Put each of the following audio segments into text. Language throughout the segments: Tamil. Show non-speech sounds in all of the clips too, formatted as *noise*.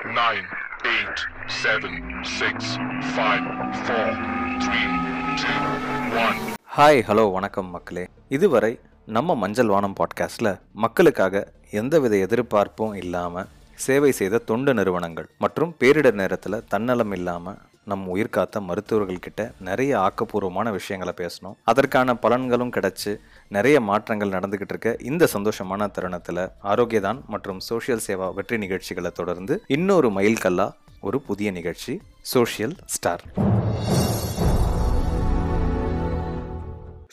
nine, eight, seven, six, five, four, three, two, one. Hi hello வணக்கம் மக்களே இதுவரை நம்ம மஞ்சள் வானம் பாட்காஸ்டில் மக்களுக்காக எந்தவித எதிர்பார்ப்பும் இல்லாமல் சேவை செய்த தொண்டு நிறுவனங்கள் மற்றும் பேரிடர் நேரத்தில் தன்னலம் இல்லாமல் நம் உயிர் காத்த மருத்துவர்கள்கிட்ட நிறைய ஆக்கப்பூர்வமான விஷயங்களை பேசணும். அதற்கான பலன்களும் கிடைச்சி நிறைய மாற்றங்கள் நடந்துகிட்டு இருக்க இந்த சந்தோஷமான தருணத்தில் ஆரோக்கியதான் மற்றும் சோஷியல் சேவா வெற்றி நிகழ்ச்சிகளை தொடர்ந்து இன்னொரு மைல்கல்லா ஒரு புதிய நிகழ்ச்சி சோஷியல் ஸ்டார்.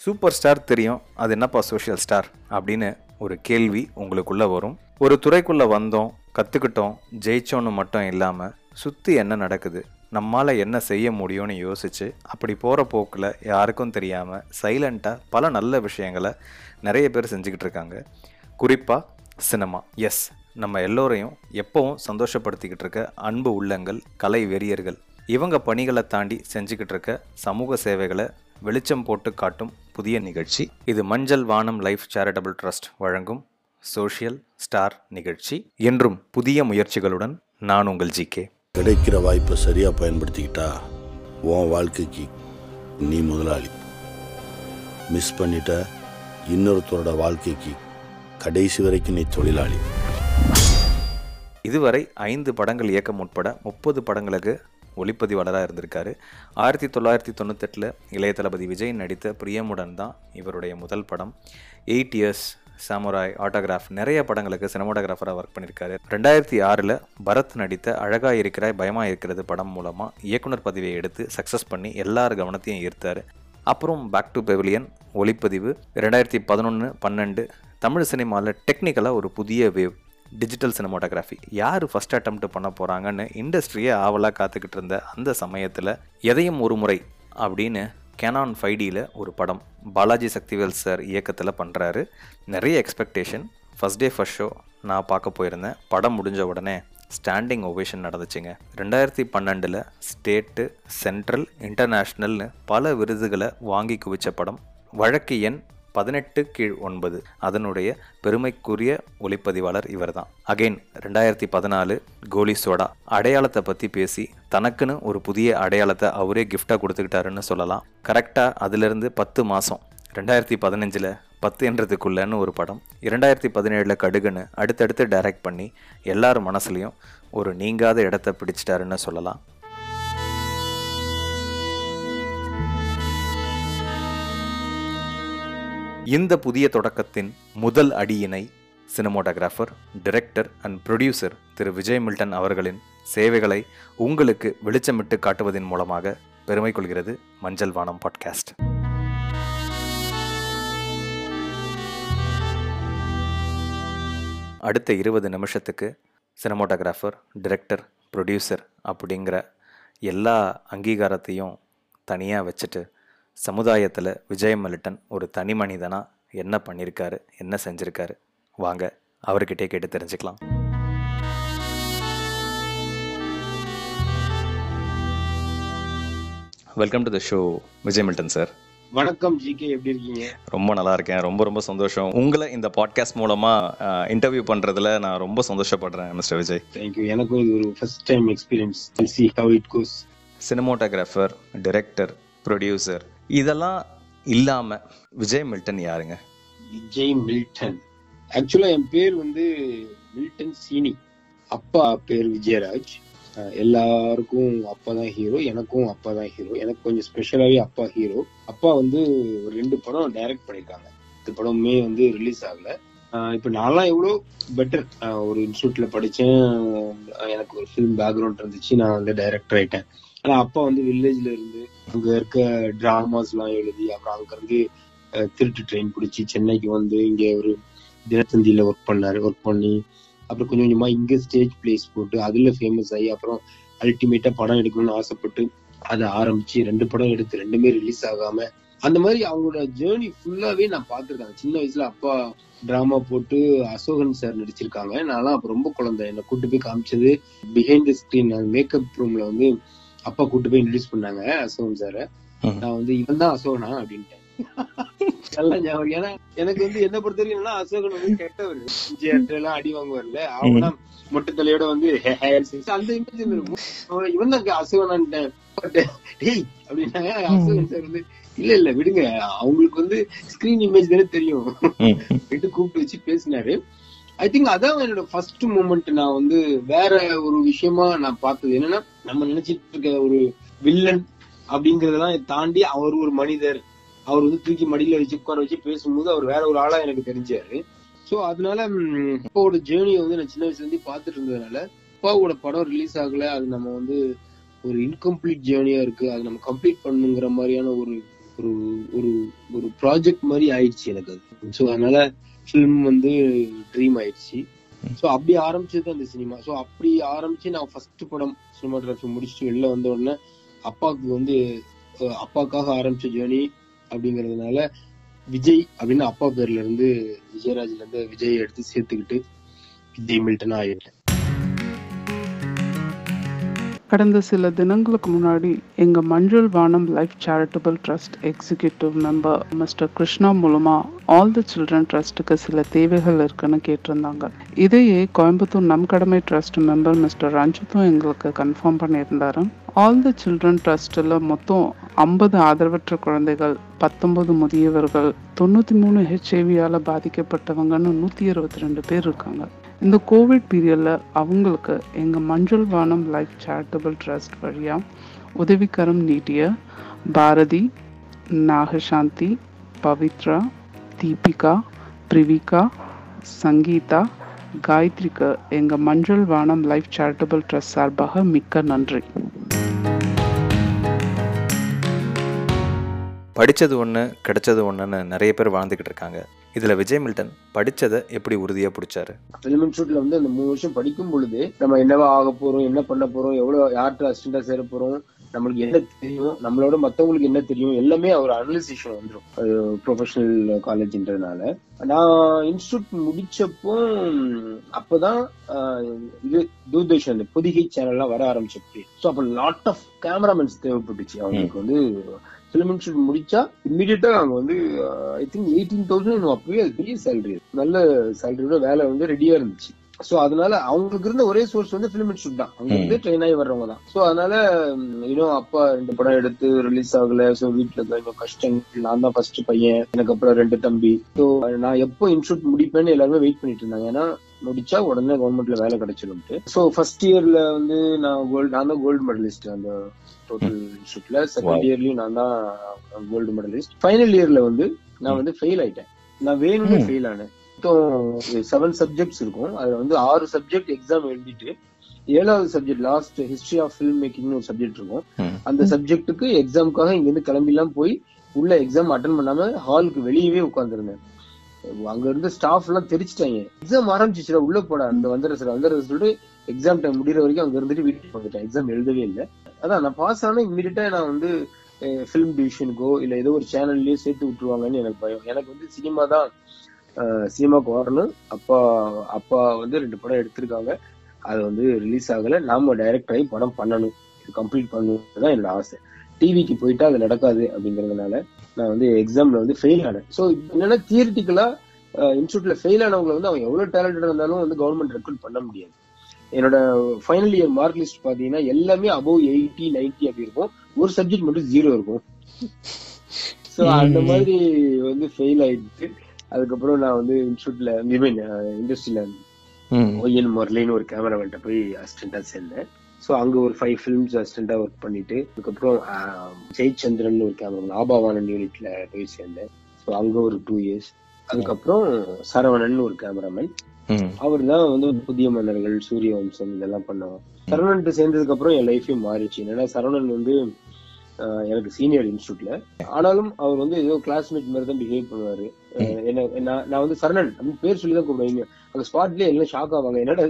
சூப்பர் ஸ்டார் தெரியும். அது என்னப்பா சோஷியல் ஸ்டார்? அப்படின்னு ஒரு கேள்வி உங்களுக்குள்ள வரும். ஒரு துறைக்குள்ள வந்தோம் கற்றுக்கிட்டோம் ஜெயிச்சோன்னு மட்டும் இல்லாமல் சுற்றி என்ன நடக்குது? நம்மால் என்ன செய்ய முடியும்னு யோசித்து அப்படி போகிற போக்கில் யாருக்கும் தெரியாமல் சைலண்ட்டாக பல நல்ல விஷயங்களை நிறைய பேர் செஞ்சுக்கிட்டு இருக்காங்க. குறிப்பாக சினிமா எஸ் நம்ம எல்லோரையும் எப்பவும் சந்தோஷப்படுத்திக்கிட்டு இருக்க அன்பு உள்ளங்கள் கலை வெறியர்கள் இவங்க பணிகளை தாண்டி செஞ்சுக்கிட்டு இருக்க சமூக சேவைகளை வெளிச்சம் போட்டு காட்டும் புதிய நிகழ்ச்சி. இது மஞ்சள் வானம் லைஃப் சேரிட்டபிள் ட்ரஸ்ட் வழங்கும் சோஷியல் ஸ்டார் நிகழ்ச்சி. என்றும் புதிய முயற்சிகளுடன் நான் உங்கள் ஜிகே கிடைக்கிற வாய்ப்பை சரியாக பயன்படுத்திக்கிட்டா உன் வாழ்க்கைக்கு நீ முதலாளி. மிஸ் பண்ணிட்ட இன்னொருத்தரோட வாழ்க்கைக்கு கடைசி வரைக்கும் நீ தொழிலாளி. இதுவரை ஐந்து படங்கள் இயக்கம் உட்பட முப்பது படங்களுக்கு ஒளிப்பதிவாளராக இருந்திருக்காரு. ஆயிரத்தி தொள்ளாயிரத்தி தொண்ணூத்தெட்டில் இளைய தளபதி விஜய் நடித்த பிரியமுடன் தான் இவருடைய முதல் படம். எயிட் இயர்ஸ் சாமுராய் ஆட்டோகிராஃப் நிறைய படங்களுக்கு சினிமாட்டோகிராஃபராக ஒர்க் பண்ணியிருக்காரு. ரெண்டாயிரத்தி ஆறில் பரத் நடித்த அழகா இருக்கிறாய் பயமா இருக்கிறது படம் மூலமாக இயக்குனர் பதவியை எடுத்து சக்ஸஸ் பண்ணி எல்லார் கவனத்தையும் ஈர்த்தார். அப்புறம் பேக் டு பெவிலியன் ஒளிப்பதிவு ரெண்டாயிரத்தி பதினொன்று பன்னெண்டு தமிழ் சினிமாவில் டெக்னிக்கலாக ஒரு புதிய வேவ் டிஜிட்டல் சினிமாட்டோகிராஃபி யார் ஃபஸ்ட் அட்டம்ப்ட் பண்ண போகிறாங்கன்னு இண்டஸ்ட்ரியே ஆவலாக காத்துக்கிட்டு இருந்த அந்த சமயத்தில் எதையும் ஒரு முறை அப்படின்னு கேனான் ஃபைடியில் ஒரு படம் பாலாஜி சக்திவேல் சார் இயக்கத்தில் பண்ணுறாரு நிறைய expectation first day first show நான் பார்க்க போயிருந்தேன். படம் முடிஞ்ச உடனே ஸ்டாண்டிங் ஓவேஷன் நடந்துச்சுங்க. ரெண்டாயிரத்தி பன்னெண்டில் ஸ்டேட்டு சென்ட்ரல் இன்டர்நேஷ்னல்னு பல விருதுகளை வாங்கி குவிச்ச படம். வழக்கு எண் பதினெட்டு கீழ் ஒன்பது. அதனுடைய பெருமைக்குரிய ஒளிப்பதிவாளர் இவர் தான் அகைன் ரெண்டாயிரத்தி பதினாலு கோலி சோடா. அடையாளத்தை பற்றி பேசி தனக்குன்னு ஒரு புதிய அடையாளத்தை அவரே கிஃப்டாக கொடுத்துக்கிட்டாருன்னு சொல்லலாம். கரெக்டாக அதிலிருந்து பத்து மாதம் ரெண்டாயிரத்தி பதினஞ்சில் பத்து என்றதுக்குள்ளன்னு ஒரு படம். இரண்டாயிரத்தி பதினேழில் கடுகுன்னு அடுத்தடுத்து டைரக்ட் பண்ணி எல்லார் மனசுலையும் ஒரு நீங்காத இடத்த பிடிச்சிட்டாருன்னு சொல்லலாம். இந்த புதிய தொடக்கத்தின் முதல் அடியினை சினிமோட்டோகிராஃபர் டிரெக்டர் அண்ட் ப்ரொடியூசர் திரு விஜய் மில்டன் அவர்களின் சேவைகளை உங்களுக்கு வெளிச்சமிட்டு காட்டுவதன் மூலமாக பெருமை கொள்கிறது மஞ்சள் வானம் பாட்காஸ்ட். அடுத்த இருபது நிமிஷத்துக்கு சினிமோட்டோகிராஃபர் டிரெக்டர் ப்ரொடியூசர் அப்படிங்கிற எல்லா அங்கீகாரத்தையும் தனியாக வச்சுட்டு சமுதாயத்தில் விஜய் மில்டன் ஒரு தனி மனிதனாக என்ன பண்ணியிருக்காரு என்ன செஞ்சுருக்காரு? வாங்க அவர்கிட்டே கேட்டு தெரிஞ்சுக்கலாம். Welcome to the show Vijay Milton sir வணக்கம் ஜிகே எப்படி இருக்கீங்க? ரொம்ப நல்லா இருக்கேன் ரொம்ப ரொம்ப சந்தோஷம். உங்களை இந்த பாட்காஸ்ட் மூலமா இன்டர்வியூ பண்றதுல நான் ரொம்ப சந்தோஷப்படுறேன் மிஸ்டர் விஜய். தேங்க்யூ எனக்கும் இது ஒரு first time experience see how it goes cinematographer director producer இதெல்லாம் இல்லாம விஜய் மில்டன் யாருங்க? விஜய் மில்டன். ஆக்சுவலா என் பேர் வந்து மில்டன் சீனி. அப்பா பேர் விஜயராஜ். எல்லாருக்கும் அப்பா தான் ஹீரோ எனக்கும் அப்பா தான் ஹீரோ எனக்கு கொஞ்சம் ஸ்பெஷலாகவே அப்பா ஹீரோ அப்பா வந்து ஒரு ரெண்டு படம் டைரக்ட் பண்ணியிருக்காங்க இந்த படமுமே வந்து ரிலீஸ் ஆகல. இப்போ நான்லாம் எவ்வளோ பெட்டர் ஒரு இன்ஸ்டியூட்ல படித்தேன் எனக்கு ஒரு ஃபிலிம் பேக்ரவுண்ட் இருந்துச்சு. நான் வந்து டைரக்டர் ஆயிட்டேன். ஆனா அப்பா வந்து வில்லேஜ்ல இருந்து அங்க இருக்க டிராமாஸ் எல்லாம் எழுதி அப்புறம் அங்க இருந்து திருட்டு ட்ரெயின் பிடிச்சி சென்னைக்கு வந்து இங்க ஒரு தினத்தந்தியில ஒர்க் பண்ணாரு ஒர்க் பண்ணி அப்புறம் கொஞ்சம் கொஞ்சமா இங்க ஸ்டேஜ் பிளேஸ் போட்டு அதுல ஃபேமஸ் ஆகி அப்புறம் அல்டிமேட்டா படம் எடுக்கணும்னு ஆசைப்பட்டு அதை ஆரம்பிச்சு ரெண்டு படம் எடுத்து ரெண்டுமே ரிலீஸ் ஆகாம அந்த மாதிரி அவங்களோட ஜேர்னி ஃபுல்லாவே நான் பார்த்திருக்கேன். சின்ன வயசுல அப்பா டிராமா போட்டு அசோகன் சார் நடிச்சிருக்காங்க. நான்லாம் அப்ப ரொம்ப குழந்தை. என்னை கூட்டு போய் காமிச்சது பிஹைண்ட் த ஸ்கிரீன் மேக்கப் ரூம்ல வந்து அப்பா கூட்டு போய் இன்ட்ரடியூஸ் பண்ணாங்க அசோகன் சார. நான் வந்து இவன் தான் அசோகனா? அப்படின்ட்டேன். ஏன்னா எனக்கு வந்து என்ன பொறுத்த வரைக்கும் என்னன்னா அசோகன் வந்து கெட்டவர். விஜய் எல்லாம் அடி வாங்குவார்ல அவங்க மொட்டை தலையோட வந்து அந்த இமேஜ் இருக்கும் அவன் இவன் தான் அசோகன் டேய் அப்படின்னாங்க. அசோகன் சார் வந்து இல்ல இல்ல விடுங்க. அவங்களுக்கு வந்து ஸ்கிரீன் இமேஜ் தானே தெரியும். விட்டு கூப்பிட்டு வச்சு பேசினாரு. ஐ திங்க் அதான் என்னோட ஃபர்ஸ்ட் மூமெண்ட் நான் வந்து வேற ஒரு விஷயமா நான் பார்த்தது. என்னன்னா நம்ம நினைச்சிட்டு இருக்க ஒரு வில்லன் அப்படிங்கறதெல்லாம் தாண்டி அவர் ஒரு மனிதர். அவர் வந்து தூக்கி மடியில வச்சு உட்கார வச்சு பேசும்போது அவர் வேற ஒரு ஆளா எனக்கு தெரிஞ்சாரு. சோ அதனால அப்பாவோட ஜேர்னியை வந்து நான் சின்ன வயசுல இருந்து பாத்துட்டு இருந்ததுனால அப்பாவோட படம் ரிலீஸ் ஆகல. அது நம்ம வந்து ஒரு இன்கம்ப்ளீட் ஜேர்னியா இருக்கு. அது நம்ம கம்ப்ளீட் பண்ணுங்கிற மாதிரியான ஒரு ஒரு ஒரு ஒரு ப்ராஜெக்ட் மாதிரி ஆயிடுச்சு எனக்கு அது. ஸோ அதனால ஃபிலிம் வந்து ட்ரீம் ஆயிடுச்சு. ஸோ அப்படி ஆரம்பிச்சது அந்த சினிமா ஸோ அப்படி ஆரம்பிச்சு நான் ஃபர்ஸ்ட் படம் சினிமாட்டோகிராஃபி முடிச்சுட்டு வெளில வந்த உடனே அப்பாவுக்கு வந்து அஹ், அப்பாக்காக ஆரம்பிச்ச ஜேர்னி அப்படிங்கறதுனால விஜய் அப்படின்னு அப்பா பேர்ல இருந்து விஜயராஜ்ல இருந்து விஜய் எடுத்து சேர்த்துக்கிட்டு விஜய் மில்டன் ஆயிட்டேன் கடந்த சில தினங்களுக்கு முன்னாடி எங்க Manjal Vaanam life charitable trust executive member mister Krishna மூலமா ஆல் தி சில்ட்ரன் ட்ரஸ்ட்டுக்கு சில தேவைகள் இருக்குன்னு கேட்டிருந்தாங்க. இதையே கோயம்புத்தூர் நம் கடமை ட்ரஸ்ட் மெம்பர் மிஸ்டர் ரஞ்சித்தும் எங்களுக்கு கன்ஃபார்ம் பண்ணியிருந்தாரு. ஆல் தி சில்ட்ரன் ட்ரஸ்ட்டில் மொத்தம் ஐம்பது ஆதரவற்ற குழந்தைகள் பத்தொன்பது முதியவர்கள் தொண்ணூற்றி மூணு ஹெச்ஐவியால் பாதிக்கப்பட்டவங்கன்னு நூற்றி இருபத்தி ரெண்டு பேர் இருக்காங்க. இந்த கோவிட் பீரியடில் அவங்களுக்கு எங்கள் மஞ்சள் வானம் லைஃப் சேரிட்டபிள் ட்ரஸ்ட் வழியாக உதவிக்கரம் நீட்டிய பாரதி நாகசாந்தி பவித்ரா தீபிகா பிரிவிகா சங்கீதா காயத்ரிக்கு எங்கள் மஞ்சள் வானம் லைஃப் சேரிட்டபிள் ட்ரஸ்ட் சார்பாக மிக்க நன்றி. படித்தது ஒன்று கிடைச்சது ஒன்றுன்னு நிறைய பேர் வாழ்ந்துக்கிட்டு இருக்காங்க. இதுல விஜய் மில்டன் படிச்சதை எப்படி உறுதியா பிடிச்சாரு? ஃபிலிம் இன்ஸ்டியூட்ல வந்து அந்த மூணு வருஷம் படிக்கும் பொழுது நம்ம என்னவா ஆக போறோம் என்ன பண்ண போறோம் எவ்வளவு யார்கிட்ட அசிஸ்டண்டா சேர போறோம் நம்மளுக்கு என்ன தெரியும் நம்மளோட மத்தவங்களுக்கு என்ன தெரியும் எல்லாமே ஒரு அனலிசேஷன் வந்துடும் ப்ரொஃபஷனல் காலேஜ்ன்றதுனால நான் இன்ஸ்டியூட் முடிச்சப்போ அப்பதான் ஆஹ், இது தூர்தர்ஷன் அந்த பொதிகை சேனல்லாம் வர ஆரம்பிச்சப்போ ஸோ அப்போ லாட் ஆஃப் கேமராமேன்ஸ் தேவைப்பட்டுச்சு. அவங்களுக்கு வந்து ஃபிலிம் இன்ஸ்டியூட் முடிச்சா இம்மிடியட்டா அங்க வந்து ஐ திங்க் எயிட்டீன் தௌசண்ட் அப்பவே அது பெரிய சேலரி நல்ல சேலரியோட வேலை வந்து ரெடியா இருந்துச்சு. சோ அதனால அவங்களுக்கு இருந்த ஒரே சோர்ஸ் வந்து பிலிம் இன்ஸ்டியூட் தான். அங்க இருந்து ட்ரெயின் ஆகி வர்றவங்க தான். சோ அதனால இன்னும் அப்பா ரெண்டு படம் எடுத்து ரிலீஸ் ஆகல. சோ வீட்டுல இன்னும் கஷ்டம். நான் தான் ஃபர்ஸ்ட் பையன். எனக்கு அப்புறம் ரெண்டு தம்பி. சோ நான் எப்போ இன்ஸ்டியூட் முடிப்பேன்னு எல்லாருமே வெயிட் பண்ணிட்டு இருந்தாங்க. ஏன்னா முடிச்சா உடனே கவர்மெண்ட்ல வேலை கிடைச்சிடும்ட்டு சோ ஃபர்ஸ்ட் இயர்ல வந்து நான் கோல்டு நான் தான் கோல்டு மெடலிஸ்ட் அந்த டோட்டல் இன்ஸ்டியூட்ல செகண்ட் இயர்லயும் நான் தான் கோல்டு மெடலிஸ்ட் ஃபைனல் இயர்ல வந்து நான் வந்து ஃபெயில் ஆயிட்டேன். நான் வேணும்னு ஃபெயில் ஆனேன். மொத்தம் செவன் சப்ஜெக்ட்ஸ் இருக்கும். அதுல வந்து ஆறு சப்ஜெக்ட் எக்ஸாம் எழுதிட்டு ஏழாவது subject last history of film மேக்கிங்னு ஒரு சப்ஜெக்ட் இருக்கும். அந்த சப்ஜெக்ட்டுக்கு எக்ஸாமுக்காக இங்க இருந்து கிளம்பிலாம் போய் உள்ள எக்ஸாம் அட்டன் பண்ணாம ஹாலுக்கு வெளியவே உட்காந்துருந்தேன் அங்க இருந்து ஸ்டாஃப் எல்லாம் தெரிச்சிட்டாங்க. எக்ஸாம் ஆரம்பிச்சிச்சுடா உள்ள போட. அந்த வந்துடுற சார் வந்துடுற சொல்லிட்டு எக்ஸாம் டைம் முடிகிற வரைக்கும் அங்க இருந்துட்டு வீட்டுக்கு வந்துட்டேன் எக்ஸாம் எழுதவே இல்லை. அதான் நான் பாஸ் ஆனா இம்மிடியா நான் வந்து ஃபிலிம் டிவிஷனுக்கோ இல்ல ஏதோ ஒரு சேனல்லயோ சேர்த்து விட்டுருவாங்கன்னு எனக்கு பயம். எனக்கு வந்து சினிமா தான் சினிமாக்கு வரணும். அப்பா அப்பா வந்து ரெண்டு படம் எடுத்திருக்காங்க. அது வந்து ரிலீஸ் ஆகல. நாம டைரக்ட் ஆகி படம் பண்ணணும். கம்ப்ளீட் பண்ணணும் தான் என்னோட ஆசை. டிவிக்கு போயிட்டா அது நடக்காது அப்படிங்கறதுனால நான் வந்து எக்ஸாம்ல வந்து ஃபெயில் ஆனேன். ஸோ என்னன்னா தியரிட்டிக்கலா இன்ஸ்டியூட்ல ஃபெயில் ஆனவங்களை வந்து அவங்க எவ்வளவு டேலண்டட் இருந்தாலும் வந்து கவர்மெண்ட் ரெக்ரூட் பண்ண முடியாது. என்னோட ஃபைனல் இயர் மார்க் லிஸ்ட் பாத்தீங்கன்னா எல்லாமே அபவ் எயிட்டி நைன்டி அப்படி இருக்கும். ஒரு சப்ஜெக்ட் மட்டும் ஜீரோ இருக்கும். ஸோ அந்த மாதிரி வந்து ஃபெயில் ஆயிடுச்சு. அதுக்கப்புறம் நான் வந்து இன்ஸ்டியூட்ல மீன் இண்டஸ்ட்ரியில ஒய்என் முரளின்னு ஒரு கேமராமேன்ட்ட போய் அசிஸ்டண்டா சேர்ந்தேன். ஸோ அங்க ஒரு ஃபைவ் ஃபிலிம்ஸ் அசிஸ்டண்டா ஒர்க் பண்ணிட்டு அதுக்கப்புறம் ஜெயச்சந்திரன் ஒரு கேமரா ஆபாவானன் யூனிட்ல போய் சேர்ந்தேன். ஸோ அங்க ஒரு டூ இயர்ஸ் அதுக்கப்புறம் சரவணன் ஒரு கேமராமேன் அவர் தான் வந்து புதிய மன்னர்கள் சூரிய வம்சம் இதெல்லாம் பண்ணவர் சரவணன் சேர்ந்ததுக்கு அப்புறம் என் லைஃபே மாறிச்சு என்னன்னா சரவணன் வந்து எனக்கு சீனியர் இன்ஸ்டியூட்ல ஆனாலும் அவர் வந்து ஏதோ கிளாஸ்மேட் மாதிரி தான் பிஹேவ் பண்ணுவாரு. நான் வந்து சரணன் அப்படின்னு பேர் சொல்லி தான் கூப்பிடுவீங்க அந்த ஸ்பாட்லயே எல்லாம் ஷாக் ஆவாங்க. என்னடா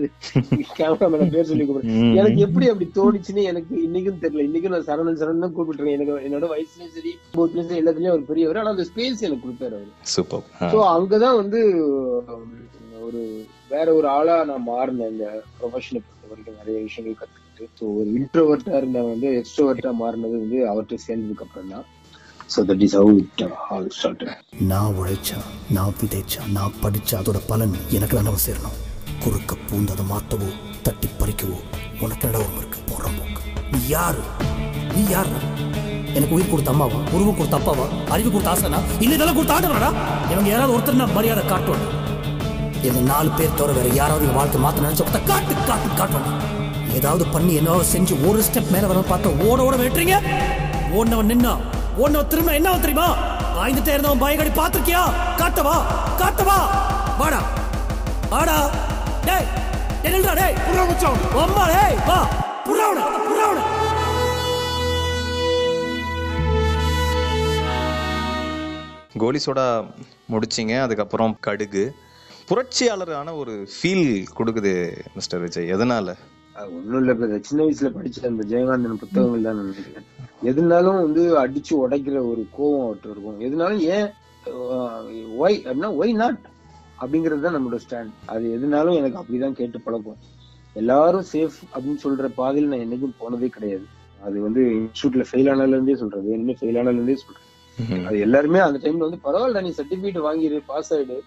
கேமராமேன் பேர் சொல்லி கூப்பிடுறேன் எனக்கு எப்படி அப்படி தோணுச்சுன்னு எனக்கு இன்னைக்கும் தெரியல. இன்னைக்கும் நான் சரணன் சரணன் தான் கூப்பிட்டுருக்கேன். எனக்கு என்னோட வயசுலயும் சரி போத்துலயும் சரி எல்லாத்துலயும் அவர் பெரியவர். ஆனா அந்த ஸ்பேஸ் எனக்கு கொடுத்தாரு அவரு. சோ அங்கதான் வந்து ஒரு வேற ஒரு ஆளா நான் மாறினேன். இந்த ப்ரொஃபஷனை பொறுத்த வரைக்கும் நிறைய விஷயங்கள் இருக்கு. ஸோ ஒரு இன்ட்ரோவர்ட்டா இருந்த வந்து எக்ஸ்ட்ரோவர்ட்டா மாறினது வந்து அவர்கிட்ட சேர்ந்ததுக்கு அப்புறம் தான் so that is how it all uh, start நான் உழைச்சா நான் விதைச்சா நான் படிச்சா அதோட பலன் எனக்கு தான் சேரணும். குறுக்க பூந்து அதை மாத்தவோ தட்டி பறிக்கவோ உனக்கு நடவும் இருக்கு போற போக்கு. நீ யாரு? நீ யாரு எனக்கு உயிர் கொடுத்த அம்மாவா? உருவம் கொடுத்த அப்பாவா? அறிவு கொடுத்த ஆசனா? இல்லை இதெல்லாம் கொடுத்த ஆண்டவரா இவங்க யாராவது ஒருத்தர் நான் மரியாதை காட்டுவேன்? இந்த நாலு பேர் தவிர வேற யாராவது வாழ்க்கை மாற்ற நினைச்ச காட்டு காட்டு காட்டுவாங்க ஏதாவது பண்ணி என்னவாவது செஞ்சு ஒரு ஸ்டெப் மேல வர பார்த்தா ஓட ஓட வெட்டுறீங்க? ஓடினவன் நின்னா ஓடினவன் திரும்ப என்ன தெரியுமா? பாய்ந்துட்டே இருந்தவன் பயங்கடி பார்த்திருக்கியா? காட்டவா காட்டவா வாடா. வாடா. டேய் டேய், நில்லுடா டேய். புறா மச்சான். அம்மா டேய் வா. புறாவன புறாவன. கோலி சோடா முடிச்சிங்க அதுக்கப்புறம் கடுகு. புரட்சியாளரான ஒரு ஃபீல் கொடுக்குது மிஸ்டர் விஜய். எதனால? ஒன்றும் இல்லை இப்போ சின்ன வயசுல படிச்ச அந்த ஜெயகாந்தன் புத்தகங்கள் தான் நான் நினைக்கிறேன். எதுனாலும் வந்து அடிச்சு உடைக்கிற ஒரு கோவம் அவர்கிட்ட இருக்கும். எதுனாலும் ஏன் ஒய் அப்படின்னா ஒய் நாட் அப்படிங்கிறது தான் நம்மளோட ஸ்டாண்ட் அது எதுனாலும் எனக்கு அப்படிதான் கேட்டு பழக்கம். எல்லாரும் சேஃப் அப்படின்னு சொல்ற பாதையில் நான் என்னைக்கும் போனதே கிடையாது. அது வந்து இன்ஸ்டியூட்ல ஃபெயில் ஆனதுல இருந்தே சொல்றது. என்ன ஃபெயில் ஆனதுல இருந்தே சொல்றேன் அது எல்லாருமே அந்த டைம்ல வந்து பரவாயில்ல நீ சர்டிபிகேட் வாங்கிடு பாஸ் ஆயிடு.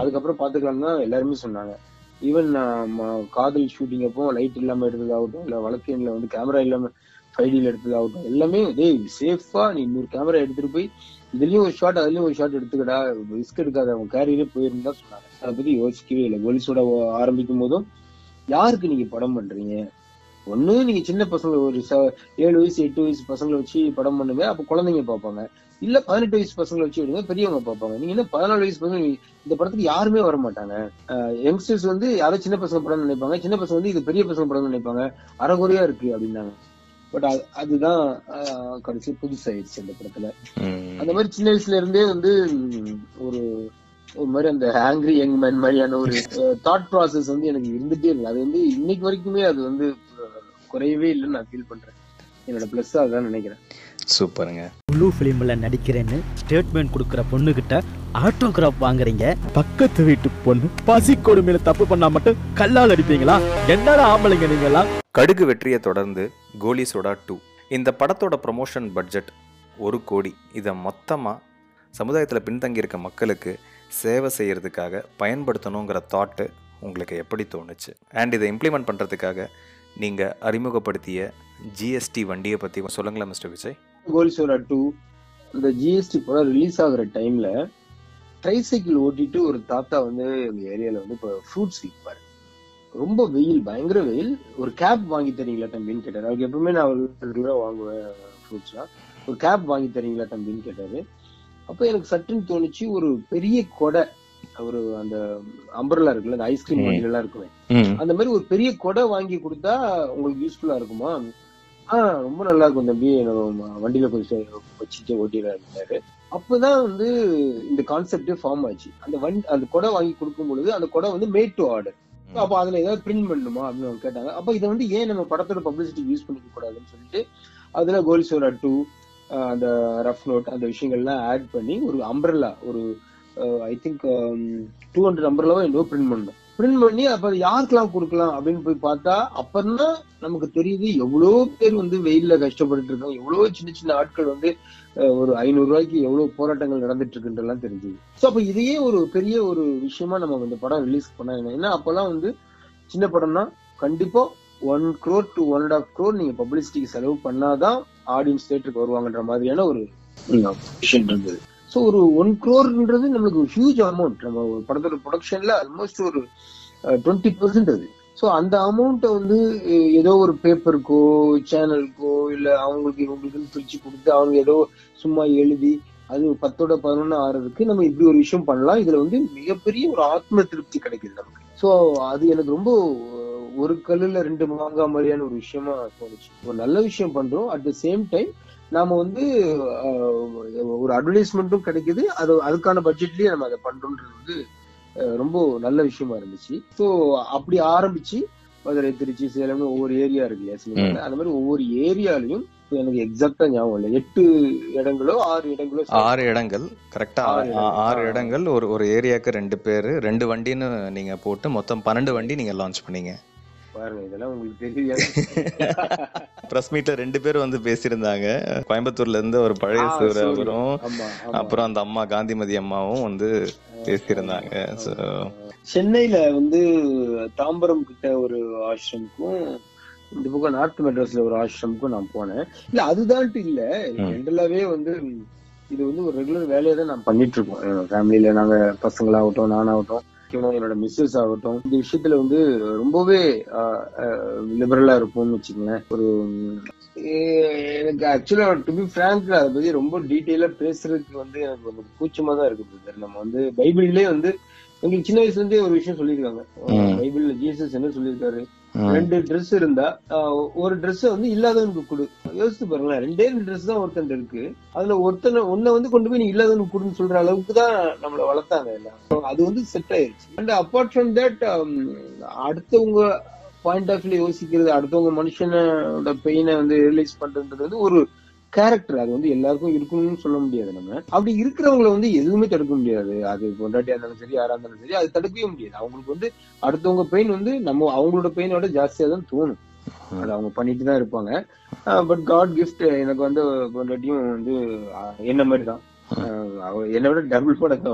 அதுக்கப்புறம் பாத்துக்கலாம் தான் எல்லாருமே சொன்னாங்க. ஈவன் காதல் ஷூட்டிங் அப்போ லைட் இல்லாம எடுத்ததாகட்டும் இல்ல வழக்கேன்ல வந்து கேமரா இல்லாம ஃபைடியில் எடுத்ததாகட்டும் எல்லாமே டேய் சேஃபா நீ இன்னொரு கேமரா எடுத்துட்டு போய் இதுலயும் ஒரு ஷாட் அதுலயும் ஒரு ஷாட் எடுத்துக்கடா ரிஸ்க் எடுக்காத அவங்க கேரியரே போயிருந்தா சொன்னாங்க. அதை பத்தி யோசிக்கவே இல்லை. கோலிஸோட ஆரம்பிக்கும் போதும் யாருக்கு நீங்க படம் பண்றீங்க? ஒண்ணு நீங்க சின்ன பசங்க ஒரு ஏழு வயசு எட்டு வயசு பசங்களை வச்சு படம் பண்ணுங்க அப்ப குழந்தைங்க பார்ப்பாங்க. இல்ல பதினெட்டு வயசு பசங்களை வச்சு விடுங்க பெரியவங்க பார்ப்பாங்க. நீங்க என்ன பதினாலு வயசு பசங்க இந்த படத்துக்கு யாருமே வர மாட்டாங்க. யங்ஸ்டர்ஸ் வந்து யாரோ சின்ன பசங்க படம் நினைப்பாங்க சின்ன பசங்க வந்து இது பெரிய பசங்க படம் நினைப்பாங்க. அறகுறையா இருக்கு அப்படின்னாங்க. பட் அதுதான் கடைசி புதுசாயிருச்சு அந்த படத்துல. அந்த மாதிரி சின்ன வயசுல இருந்தே வந்து ஒரு ஒரு மாதிரி அந்த ஆங்கிரி யங் மேன் மாதிரியான ஒரு தாட் ப்ராசஸ் வந்து எனக்கு இருந்துட்டே இருக்கு அது வந்து இன்னைக்கு வரைக்குமே அது வந்து குறையவே இல்லைன்னு நான் ஃபீல் பண்றேன். என்னோட பிளஸ் அதான் நினைக்கிறேன். சூப்பருங்க. ப்ளூ ஃபிலிமில் நடிக்கிறேன்னு ஸ்டேட்மெண்ட் கொடுக்குற பொண்ணுகிட்ட ஆட்டோகிராஃப் வாங்குறீங்க. பக்கத்து வீட்டு பொண்ணு பசி கொடுமையில தப்பு பண்ணா மட்டும் கல்லால் அடிப்பீங்களா? என்னடா ஆம்பளைங்க நீங்கெல்லாம்? கடுகு வெற்றியை தொடர்ந்து கோலி சோடா டூ இந்த படத்தோட ப்ரொமோஷன் பட்ஜெட் ஒரு கோடி. இதை மொத்தமாக சமுதாயத்தில் பின்தங்கியிருக்க மக்களுக்கு சேவை செய்யறதுக்காக பயன்படுத்தணுங்கிற தாட்டு உங்களுக்கு எப்படி தோணுச்சு? அண்ட் இதை இம்ப்ளிமெண்ட் பண்ணுறதுக்காக நீங்கள் அறிமுகப்படுத்திய ஜிஎஸ்டி வண்டியை பற்றி சொல்லுங்களேன் மிஸ்டர் விஜய். கோல்சோரா டூ இந்த ஜிஎஸ்டி படம் ரிலீஸ் ஆகிற டைமில் ட்ரைசைக்கிள் ஓட்டிட்டு ஒரு தாத்தா வந்து எங்கள் ஏரியாவில் வந்து இப்போ ஃப்ரூட்ஸ் விற்பார் ரொம்ப வெயில் பயங்கர வெயில். ஒரு கேப் வாங்கி தரீங்களா தம்பின்னு கேட்டார். அவருக்கு எப்பவுமே நான் ஒரு ரெகுலரா வாங்குவேன் ஃப்ரூட்ஸ்லாம் ஒரு கேப் வாங்கி தரீங்களா தம்பின்னு கேட்டார். அப்போ எனக்கு சட்டுன்னு தோணுச்சு ஒரு பெரிய கொடை. ஒரு அந்த அம்பர்லா இருக்குல்ல அந்த ஐஸ்கிரீம் ம். வண்டிகள் எல்லாம் இருக்குமே அந்த மாதிரி ஒரு பெரிய கொடை வாங்கி கொடுத்தா உங்களுக்கு யூஸ்ஃபுல்லா இருக்குமா? ஆ ரொம்ப நல்லா இருக்கும் தம்பி. வண்டியில கொஞ்சம் வச்சுட்டு ஓட்டிடுறாரு அப்பதான் வந்து இந்த கான்செப்டே ஃபார்ம் ஆச்சு. அந்த வண்டி அந்த கொடை வாங்கி கொடுக்கும் பொழுது அந்த கொடை வந்து மேட் டு ஆர்டர் அப்ப அதுல ஏதாவது பிரிண்ட் பண்ணணுமா அப்படின்னு அவங்க கேட்டாங்க. அப்ப இதை வந்து ஏன் நம்ம படத்தோட பப்ளிசிட்டி யூஸ் பண்ணிக்க கூடாதுன்னு சொல்லிட்டு அதுல கோல்சோரா டூ அந்த ரஃப் நோட் அந்த விஷயங்கள்லாம் ஆட் பண்ணி ஒரு அம்பர்லா ஒரு ஐ திங்க் டூ ஹண்ட்ரட் அம்பர்லாவோ என்னவோ பிரிண்ட் பண்ணோம். பிரிண்ட் பண்ணி அப்ப யாருக்கெல்லாம் கொடுக்கலாம் அப்படின்னு போய் பார்த்தா அப்பதான் நமக்கு தெரியுது எவ்வளவு பேர் வந்து வெயில்ல கஷ்டப்பட்டு இருக்காங்க. எவ்வளவு சின்ன சின்ன ஆட்கள் வந்து ஒரு ஐநூறு ரூபாய்க்கு எவ்வளவு போராட்டங்கள் நடந்துட்டு இருக்குன்றலாம் தெரிஞ்சுது. சோ அப்ப இதையே ஒரு பெரிய ஒரு விஷயமா நம்ம இந்த படம் ரிலீஸ் பண்ண ஏன்னா அப்பெல்லாம் வந்து சின்ன படம்னா கண்டிப்பா one crore to one and half crore நீங்க பப்ளிசிட்டிக்கு செலவு பண்ணாதான் ஆடியன்ஸ் தேட்டருக்கு வருவாங்கன்ற மாதிரியான ஒரு விஷயம் இருந்தது. ஸோ ஒரு ஒன் க்ரோர்ன்றது நம்மளுக்கு ஹியூஜ் அமௌண்ட் நம்ம ஒரு படத்தோட ப்ரொடக்ஷன்ல ஆல்மோஸ்ட் ஒரு டுவெண்ட்டி பெர்சன்ட் அது. ஸோ அந்த அமௌண்ட்டை வந்து ஏதோ ஒரு பேப்பருக்கோ சேனலுக்கோ இல்லை அவங்களுக்கு இவங்களுக்குன்னு பிரிச்சு கொடுத்து அவங்க ஏதோ சும்மா எழுதி அது பத்தோட பதினொன்று ஆறதுக்கு நம்ம இப்படி ஒரு விஷயம் பண்ணலாம். இதுல வந்து மிகப்பெரிய ஒரு ஆத்ம திருப்தி கிடைக்குது நமக்கு. ஸோ அது எனக்கு ரொம்ப ஒரு கல்லுல ரெண்டு மாங்கா மாதிரியான ஒரு விஷயமா தோணுச்சு. ஒரு நல்ல விஷயம் பண்றோம். அட் த சேம் டைம் நாம வந்து ஒரு அட்வர்டைஸ்மெண்ட்டும் கிடைக்குது. அது அதுக்கான பட்ஜெட்லயே நம்ம அதை பண்றோம்ன்றது வந்து ரொம்ப நல்ல விஷயமா இருந்துச்சு. ஸோ அப்படி ஆரம்பிச்சு மதுரை திருச்சி சேலம்னு ஒவ்வொரு ஏரியா இருக்கு இல்லையா அந்த மாதிரி ஒவ்வொரு ஏரியாலையும் எனக்கு எக்ஸாக்டா ஞாபகம் இல்லை. எட்டு இடங்களோ ஆறு இடங்களோ ஆறு இடங்கள். கரெக்டா ஆறு இடங்கள். ஒரு ஒரு ஏரியாக்கு ரெண்டு பேர் ரெண்டு வண்டின்னு நீங்க போட்டு மொத்தம் பன்னெண்டு வண்டி நீங்க லான்ச் பண்ணீங்க. பாருங்க இதெல்லாம் உங்களுக்கு தெரியாது. *laughs* பிரஸ் மீட்ல ரெண்டு பேர் வந்து பேசியிருந்தாங்க. கோயம்புத்தூர்ல இருந்து ஒரு பழைய sorry. அவரும். அப்புறம் அந்த அம்மா காந்திமதி அம்மாவும் வந்து பேசியிருந்தாங்க. சென்னையில வந்து தாம்பரம் கிட்ட ஒரு ஆசிரமுக்கும் இந்த பக்கம் நார்த் மெட்ராஸ்ல ஒரு ஆசிரமுக்கும் நான் போனேன். இல்ல அதுதான்ட்டு இல்ல. ஜென்ரலாவே வந்து இது வந்து ஒரு ரெகுலர் வேலையை தான் நான் பண்ணிட்டு இருக்கோம். ஃபேமிலியில நாங்க பசங்களாகட்டும் நானாகட்டும். என்னோட மிஸ்ஸஸ் ஆகட்டும் இந்த விஷயத்துல வந்து ரொம்பவே லிபரலா இருப்போம்னு வச்சுக்கோங்களேன். ஒரு எனக்கு ஆக்சுவலா டு பி ஃப்ராங்க் அதை பத்தி ரொம்ப டீட்டெயிலா பேசுறதுக்கு வந்து எனக்கு கொஞ்சம் கூச்சமா தான் இருக்கு நம்ம வந்து பைபிள்லயே வந்து எங்களுக்கு சின்ன வயசுல இருந்தே ஒரு விஷயம் சொல்லியிருக்காங்க. பைபிள்ல ஜீசஸ் என்ன சொல்லியிருக்காரு. ரெண்டு Dress இருந்தா ஒரு Dress வந்து இல்லாதவனுக்கு கொடு. யோசிச்சு பாருங்களேன் ரெண்டே ரெண்டு Dress தான் ஒருத்தன் இருக்கு. அதுல ஒருத்தனை ஒன்ன வந்து கொண்டு போய் நீ இல்லாதவனுக்கு கொடுன்னு சொல்ற அளவுக்கு தான் நம்மள வளர்த்தாங்க எல்லாம். அது வந்து செட் ஆயிருச்சு. அண்ட் அப்பார்ட் ஃப்ரம் தட் அடுத்தவங்க பாயிண்ட் ஆஃப் வியூ யோசிக்கிறது அடுத்தவங்க மனுஷனோட பெயினை வந்து ரியலைஸ் பண்றதுன்றது வந்து ஒரு கேரக்டர் அது வந்து எல்லாருக்கும் இருக்கணும்னு சொல்ல முடியாது நம்ம. அப்படி இருக்கிறவங்கள வந்து எதுவுமே தடுக்க முடியாது. அது பொண்டாட்டியா இருந்தாலும் சரி யாரா இருந்தாலும் சரி அது தடுக்கவே முடியாது. அவங்களுக்கு வந்து அடுத்தவங்க பெயின் வந்து நம்ம அவங்களோட பெயினோட ஜாஸ்தியா தான் தோணும். அது அவங்க பண்ணிட்டு தான் இருப்பாங்க. பட் காட் கிஃப்ட் எனக்கு வந்து பொண்டாட்டியும் வந்து என்ன மாதிரி தான். என்னை விட டபுள் படம்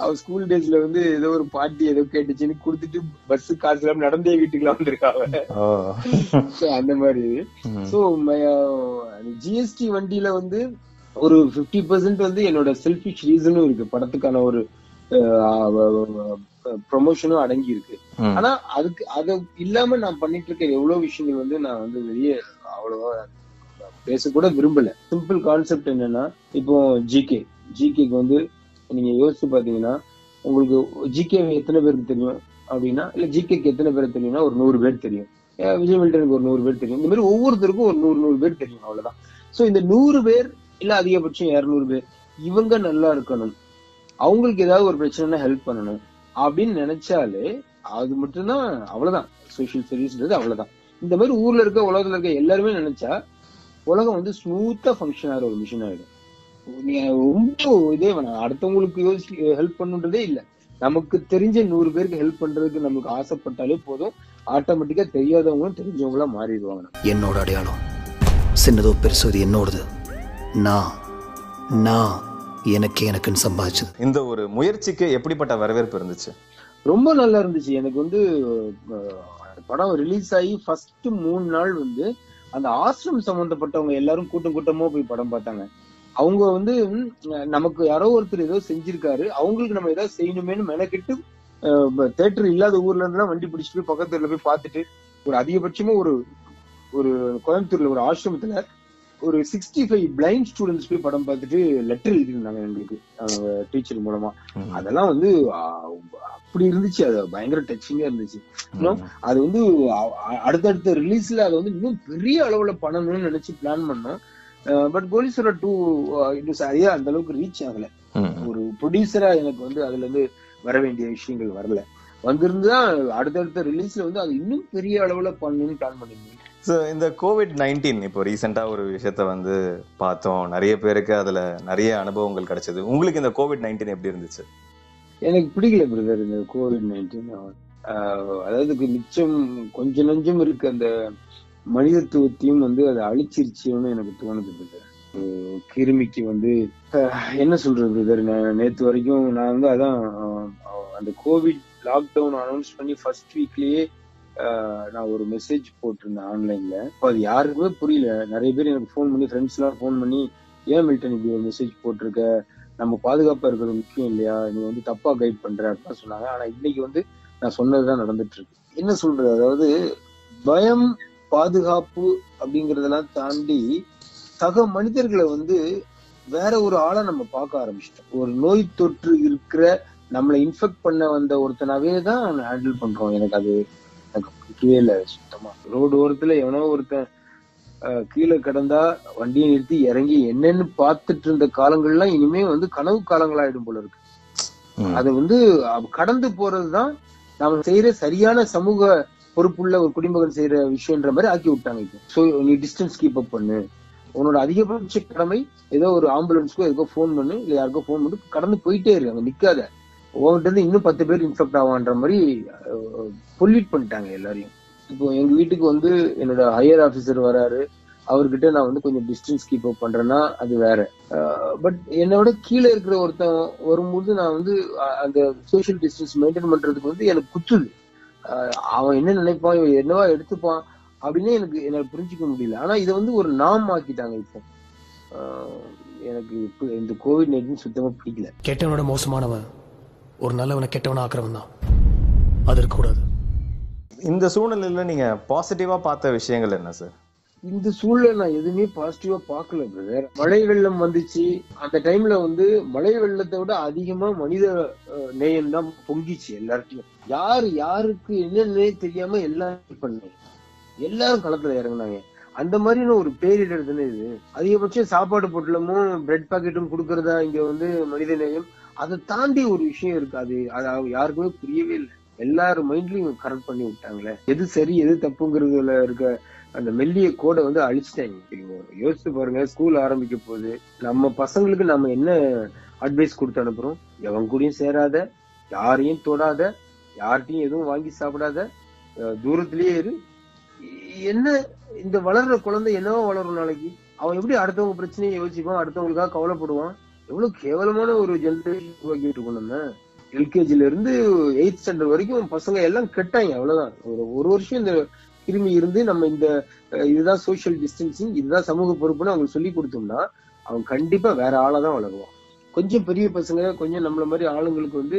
அவ ஸ்கூல் டேஸ்ல வந்து ஏதோ ஒரு பாட்டி ஏதோ கேட்டுச்சுன்னு கொடுத்துட்டு பஸ் காசு இல்லாம நடந்தே வீட்டுக்குலாம் வந்திருக்கா அவ ஓ. So, அந்த மாதிரி. சோ ஜிஎஸ்டி வண்டியில வந்து ஒரு 50% பர்சன்ட் வந்து என்னோட செல்ஃபிஷ் ரீசனும் இருக்கு படத்துக்கான ஒரு ப்ரொமோஷனும் அடங்கி இருக்கு. ஆனா அதுக்கு அத இல்லாம நான் பண்ணிட்டு இருக்க எவ்வளவு விஷயங்கள் வந்து நான் வந்து வெளியே அவ்வளவா பேசக்கூட விரும்பல. சிம்பிள் கான்செப்ட் என்னன்னா இப்போ ஜிகே ஜிகேக்கு வந்து நீங்க யோசிச்சு பாத்தீங்கன்னா உங்களுக்கு ஜிகே எத்தனை பேருக்கு தெரியும் அப்படின்னா இல்ல ஜிகேக்கு எத்தனை பேர் தெரியும்னா ஒரு நூறு பேர் தெரியும். விஜய் மில்டனுக்கு ஒரு நூறு பேர் தெரியும். இந்த மாதிரி ஒவ்வொருத்தருக்கும் ஒரு நூறு நூறு பேர் தெரியும் அவ்வளவுதான். சோ இந்த நூறு பேர் இல்ல அதிகபட்சம் இருநூறு பேர் இவங்க நல்லா இருக்கணும். அவங்களுக்கு ஏதாவது ஒரு பிரச்சனைனா ஹெல்ப் பண்ணணும். அப்படின்னு நினைச்சாலே அது மட்டும்தான் அவ்வளவுதான். சோசியல் சர்வீஸ்ன்றது அவ்வளவுதான். இந்த மாதிரி ஊர்ல இருக்க உலகத்துல இருக்க எல்லாருமே நினைச்சா உலகம் வந்து ஸ்மூத்தா ஃபங்க்ஷன் ஆகிற ஒரு மிஷின் ஆயிடும் நீங்க ரொம்ப இதே வேணாம். அடுத்தவங்களுக்கு யோசி ஹெல்ப் பண்ணுன்றதே இல்ல. நமக்கு தெரிஞ்ச நூறு பேருக்கு ஹெல்ப் பண்றதுக்கு நமக்கு ஆசைப்பட்டாலே போதும். ஆட்டோமேட்டிக்கா தெரியாதவங்களும் தெரிஞ்சவங்களா மாறிடுவாங்க. என்னோட அடையாளம். சின்னதோ பெருசோ இது என்னோடது. நான் நான் எனக்கு எனக்குன்னு சம்பாதிச்சது. இந்த ஒரு முயற்சிக்கு எப்படிப்பட்ட வரவேற்பு இருந்துச்சு? ரொம்ப நல்லா இருந்துச்சு. எனக்கு வந்து படம் ரிலீஸ் ஆகி ஃபர்ஸ்ட் மூணு நாள் வந்து அந்த ஆசிரம் சம்பந்தப்பட்டவங்க எல்லாரும் கூட்டம் கூட்டமா போய் படம் பார்த்தாங்க. அவங்க வந்து நமக்கு யாரோ ஒருத்தர் ஏதோ செஞ்சிருக்காரு. அவங்களுக்கு நம்ம ஏதாவது செய்யணுமேனு மெனக்கிட்டு தேட்டர் இல்லாத ஊர்ல இருந்துலாம் வண்டி பிடிச்சிட்டு போய் பக்கத்து போய் பார்த்துட்டு ஒரு அதிகபட்சமா ஒரு ஒரு கோயம்புத்தூர்ல ஒரு ஆசிரமத்துல ஒரு சிக்ஸ்டி ஃபைவ் பிளைண்ட் ஸ்டூடெண்ட்ஸ் போய் படம் பார்த்துட்டு லெட்டர் எழுதிருந்தாங்க எங்களுக்கு டீச்சர் மூலமா. அதெல்லாம் வந்து அப்படி இருந்துச்சு. அது பயங்கர டச்சிங்கா இருந்துச்சு. இன்னும் அது வந்து அடுத்தடுத்த ரிலீஸ்ல அதை வந்து இன்னும் பெரிய அளவுல பண்ணணும்னு நினைச்சு பிளான் பண்ணோம். பட் கோலீஸ்வரர் டூ இது சரியா அந்த அளவுக்கு ரீச் ஆகல. ஒரு ப்ரொடியூசரா எனக்கு வந்து அதுல இருந்து வர வேண்டிய விஷயங்கள் வரல. வந்திருந்தா அடுத்தடுத்த ரிலீஸ்ல வந்து அது இன்னும் பெரிய அளவுல பண்ணணும்னு பிளான் பண்ணிருந்தேன் ஸோ இந்த கோவிட் நைன்டீன் இப்போ ரீசெண்டாக ஒரு விஷயத்த வந்து பார்த்தோம். நிறைய பேருக்கு அதில் நிறைய அனுபவங்கள் கிடைச்சது. உங்களுக்கு இந்த கோவிட் நைன்டீன் எப்படி இருந்துச்சு? எனக்கு பிடிக்கல பிரதர் இந்த கோவிட் நைன்டீன் அதாவது மிச்சம் கொஞ்ச நஞ்சம் இருக்கு. அந்த மனிதத்துவத்தையும் வந்து அதை அழிச்சிருச்சுன்னு எனக்கு தோணுது பிரதர் கிருமிக்கு வந்து என்ன சொல்றது பிரதர் நேற்று வரைக்கும் நான் வந்து அதான் அந்த கோவிட் லாக்டவுன் அனௌன்ஸ் பண்ணி ஃபர்ஸ்ட் வீக்லயே நான் ஒரு மெசேஜ் போட்டிருந்தேன் ஆன்லைன்ல அது யாருக்குமே புரியல. நிறைய பேர் எனக்கு ஃபோன் பண்ணி ஃப்ரெண்ட்ஸ் எல்லாம் ஃபோன் பண்ணி ஏன் மில்டன் இப்படி ஒரு மெசேஜ் போட்டிருக்க? நம்ம பாதுகாப்பா இருக்கிறது முக்கியம் இல்லையா? நீ வந்து தப்பா கைட் பண்ற அப்படின்னு சொன்னாங்க. ஆனா இன்னைக்கு வந்து நான் சொன்னதுதான் நடந்துட்டு இருக்கு என்ன சொல்றது? அதாவது பயம் பாதுகாப்பு அப்படிங்கறதெல்லாம் தாண்டி சக மனிதர்களை வந்து வேற ஒரு ஆளை நம்ம பார்க்க ஆரம்பிச்சிட்டோம். ஒரு நோய் தொற்று இருக்கிற நம்மளை இன்ஃபெக்ட் பண்ண வந்த ஒருத்தனாவே தான் ஹேண்டில் பண்றோம். எனக்கு அது எனக்கு பிடிக்கவே இல்லை சுத்தமா. ரோடு ஓரத்துல எவனோ ஒருத்தன் கீழே கிடந்தா வண்டியை நிறுத்தி இறங்கி என்னன்னு பார்த்துட்டு இருந்த காலங்கள்லாம் இனிமே வந்து கனவு காலங்களாயிடும் போல இருக்கு. அது வந்து கடந்து போறதுதான் நாம செய்யற சரியான சமூக பொறுப்புள்ள ஒரு குடிமகன் செய்யற விஷயம்ன்ற மாதிரி ஆக்கி விட்டாங்க இப்போ. சோ நீ டிஸ்டன்ஸ் கீப் அப் பண்ணு. உன்னோட அதிகபட்ச கடமை ஏதோ ஒரு ஆம்புலன்ஸ்க்கோ எதுக்கோ ஃபோன் பண்ணு இல்ல யாருக்கோ ஃபோன் பண்ணி கடந்து போயிட்டே இருக்கு அங்க நிக்காத. உங்ககிட்ட இருந்து இன்னும் பத்து பேர் இன்ஃபெக்ட் ஆவான்ற மாதிரி பொல்யூட் பண்ணிட்டாங்க எல்லாரையும். இப்போ எங்க வீட்டுக்கு வந்து என்னோட ஹையர் ஆபீசர் வராரு. அவர்கிட்ட நான் வந்து கொஞ்சம் டிஸ்டன்ஸ் கீப் அப் பண்றேன்னா அது வேற. பட் என்னோட கீழே இருக்கிற ஒருத்தன் வரும்போது நான் வந்து அந்த சோஷியல் டிஸ்டன்ஸ் மெயின்டைன் பண்றதுக்கு வந்து எனக்கு குத்துது. அவன் என்ன நினைப்பான் இவன் என்னவா எடுத்துப்பான் அப்படின்னு எனக்கு என்னால் புரிஞ்சுக்க முடியல. ஆனா இதை வந்து ஒரு நாம் ஆக்கிட்டாங்க இப்போ. எனக்கு இப்போ இந்த கோவிட் நைன்டீன் சுத்தமா பிடிக்கல. கெட்டவனோட மோசமானவன். ஒரு நல்லவனை கெட்டவன ஆக்குறவன் தான். அது இருக்கக்கூடாது. இந்த சூழ்நிலையில் நீங்கள் பாசிட்டிவாக பார்த்த விஷயங்கள் என்ன சார் இந்த சூழ்நிலை நான் எதுவுமே பாசிட்டிவா பார்க்கல பிரதர் மழை வெள்ளம் வந்துச்சு. அந்த டைம்ல வந்து மழை வெள்ளத்தை விட அதிகமா மனித நேயம் தான் பொங்கிச்சு எல்லார்ட்டையும் யாரு யாருக்கு என்னன்னே தெரியாம எல்லாம் பண்ணாங்க. எல்லாரும் களத்துல இறங்குனாங்க. அந்த மாதிரியான ஒரு பேரிடர் தானே இது. அதிகபட்சம் சாப்பாடு பொட்டலமும் பிரெட் பாக்கெட்டும் கொடுக்கறதா இங்க வந்து மனித நேயம். அதை தாண்டி ஒரு விஷயம் இருக்கு. அது அது அவங்க யாருக்குமே புரியவே இல்லை. எல்லாரும் மைண்ட்லயும் கரெக்ட் பண்ணி விட்டாங்களே. எது சரி எது தப்புங்கிறதுல இருக்க அந்த மெல்லிய கோடை வந்து அழிச்சிட்டாங்க. யோசிச்சு பாருங்க ஸ்கூல் ஆரம்பிக்க போகுது நம்ம பசங்களுக்கு நம்ம என்ன அட்வைஸ் கொடுத்து அனுப்புறோம்? எவன் கூடயும் சேராத யாரையும் தொடாத யார்கிட்டையும் எதுவும் வாங்கி சாப்பிடாத தூரத்திலேயே இரு. என்ன இந்த வளர்ற குழந்தை என்னவோ வளரும் நாளைக்கு. அவன் எப்படி அடுத்தவங்க பிரச்சனையை யோசிப்பான்? அடுத்தவங்களுக்காக கவலைப்படுவான்? எவ்வளவு கேவலமான ஒரு ஜென்ரேஷன் உருவாக்கிட்டு இருக்கோம் நம்ம எல்கேஜில இருந்து எயித் ஸ்டாண்டர்ட் வரைக்கும் பசங்க எல்லாம் கெட்டாங்க அவ்வளவுதான். ஒரு ஒரு வருஷம் இந்த கிருமி இருந்து நம்ம இந்த இதுதான் சோஷியல் டிஸ்டன்சிங் இதுதான் சமூக பொறுப்புன்னு அவங்களுக்கு சொல்லி கொடுத்தோம்னா அவன் கண்டிப்பா வேற ஆளாதான் வளருவான் கொஞ்சம் பெரிய பசங்க கொஞ்சம் நம்மள மாதிரி ஆளுங்களுக்கு வந்து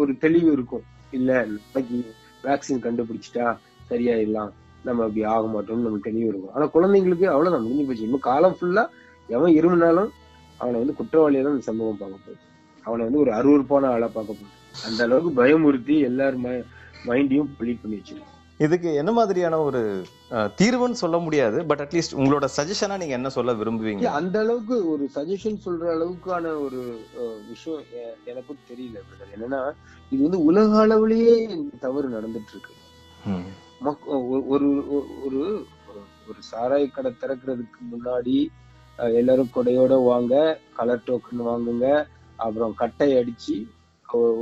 ஒரு தெளிவு இருக்கும். இல்ல நாளைக்கு வேக்சின் கண்டுபிடிச்சிட்டா சரியாயிடலாம். நம்ம அப்படி ஆக மாட்டோம்னு நம்ம தெளிவு இருக்கும். ஆனா குழந்தைங்களுக்கு அவ்வளவுதான். முடிஞ்சு போச்சு. இன்னும் காலம் ஃபுல்லா எவன் இருமுனாலும் அவனை வந்து குற்றவாளியா தான் இந்த சமூகம் பார்க்க போகுது. அவனை வந்து ஒரு அருவருப்பான ஆளா பார்க்க போகுது. அந்த அளவுக்கு பயமுறுத்தி எல்லார் மைண்டையும் பொலிட் பண்ணி வச்சிருக்கு இதுக்கு என்ன மாதிரியான ஒரு தீர்வுன்னு சொல்ல முடியாது பட் அட்லீஸ்ட் உங்களோட சஜஷனா நீங்க என்ன சொல்ல விரும்புவீங்க? அந்த அளவுக்கு ஒரு சஜஷன் சொல்ற அளவுக்கான ஒரு விஷயம் எனக்கும் தெரியல. என்னன்னா இது வந்து உலக அளவிலேயே தவறு நடந்துட்டு இருக்கு ஒரு ஒரு- ஒரு சாராய கடை திறக்கிறதுக்கு முன்னாடி எல்லாரும் கொடையோட வாங்க கலர் டோக்கன் வாங்குங்க. அப்புறம் கட்டை அடிச்சு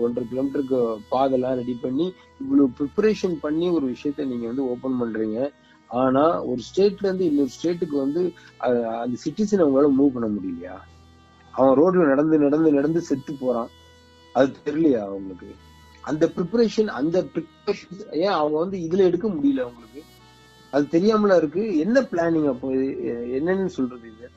ஒன்றரை கிலோமீட்டருக்கு பாதெல்லாம் ரெடி பண்ணி இவ்வளவு ப்ரிப்பரேஷன் பண்ணி ஒரு விஷயத்த நீங்க வந்து ஓபன் பண்றீங்க. ஆனா ஒரு ஸ்டேட்ல இருந்து இன்னொரு ஸ்டேட்டுக்கு வந்து அந்த சிட்டிசன் அவங்களால மூவ் பண்ண முடியலையா? அவன் ரோட்ல நடந்து நடந்து நடந்து செத்து போறான். அது தெரியலையா அவங்களுக்கு? அந்த ப்ரிப்பரேஷன் அந்த ப்ரிப்பரேஷன் ஏன் அவங்க வந்து இதுல எடுக்க முடியல அவங்களுக்கு? அது தெரியாமலா இருக்கு? என்ன பிளானிங் அப்போ என்னன்னு சொல்றது இது?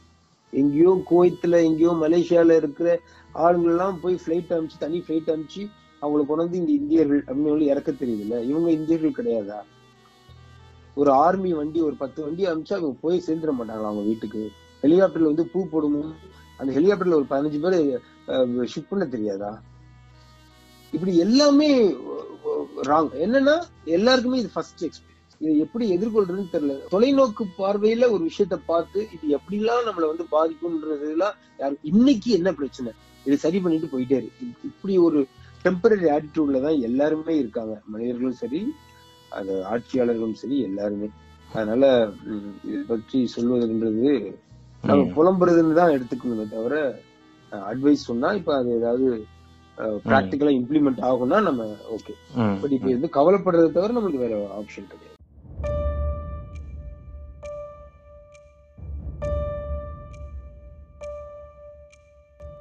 எங்கேயோ குவைத்தில் எங்கேயோ மலேசியால இருக்கிற ஆளுங்கள்லாம் போய் ஃப்ளைட் அனுப்பிச்சு தனி ஃப்ளைட் அனுப்பிச்சு அவங்களை கொண்டு வந்து இந்தியர்கள் அப்படின்னு இறக்க தெரியுதுல்ல? இவங்க இந்தியர்கள் கிடையாதா? ஒரு ஆர்மி வண்டி ஒரு பத்து வண்டி அனுப்பிச்சு அவங்க போய் சேர்ந்துட மாட்டாங்களா அவங்க வீட்டுக்கு? ஹெலிகாப்டர்ல வந்து பூ போடுமோ? அந்த ஹெலிகாப்டர்ல ஒரு பதினஞ்சு பேர் ஷிஃப்ட் பண்ண தெரியாதா? இப்படி எல்லாமே ராங் என்னன்னா எல்லாருக்குமே இது ஃபர்ஸ்ட் எக்ஸ்பீரியன்ஸ் இதை எப்படி எதிர்கொள்றதுன்னு தெரியல. தொலைநோக்கு பார்வையில ஒரு விஷயத்த பார்த்து இது எப்படிலாம் நம்மள வந்து பாதிக்கும்ன்றதுலாம் யாரு இன்னைக்கு என்ன பிரச்சனை? இதை சரி பண்ணிட்டு போயிட்டே இருக்கு இப்~ இப்படி ஒரு டெம்பரரி ஆட்டிடியூட்ல தான் எல்லாருமே இருக்காங்க. மனிதர்களும் சரி அது ஆட்சியாளர்களும் சரி எல்லாருமே. அதனால இதை பற்றி சொல்வதுன்றது நம்ம. புலம்புறதுன்னு தான் எடுத்துக்கணுமே தவிர அட்வைஸ் சொன்னா இப்ப அது ஏதாவது ப்ராக்டிக்கலா இம்ப்ளிமெண்ட் ஆகும்னா நம்ம ஓகே. பட் இப்ப வந்து கவலைப்படுறதை தவிர நம்மளுக்கு வேற ஆப்ஷன் கிடையாது.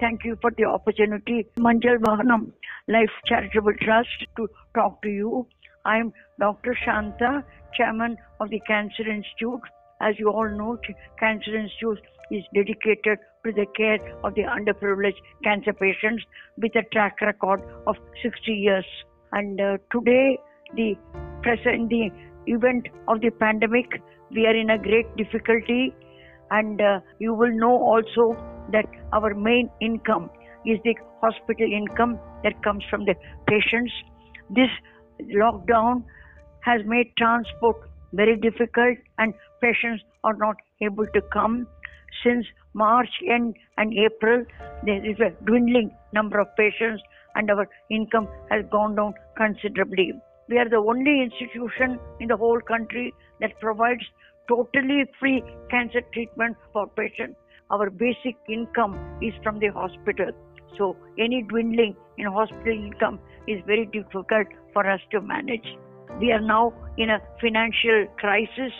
Thank you for the opportunity, Manjal Vahanam Life Charitable Trust, to talk to you. I am Dr. Shanta, Chairman of the Cancer Institute. As you all know, Cancer Institute is dedicated to the care of the underprivileged cancer patients with a track record of 60 years. And uh, today, the present, the event of the pandemic, we are in a great difficulty and uh, you will know also that our main income is the hospital income that comes from the patients. This lockdown has made transport very difficult and patients are not able to come. Since March end and April, there is a dwindling number of patients and our income has gone down considerably. We are the only institution in the whole country that provides totally free cancer treatment for patients. Our basic income is from the hospital. So any dwindling in hospital income is very difficult for us to manage. We are now in a financial crisis.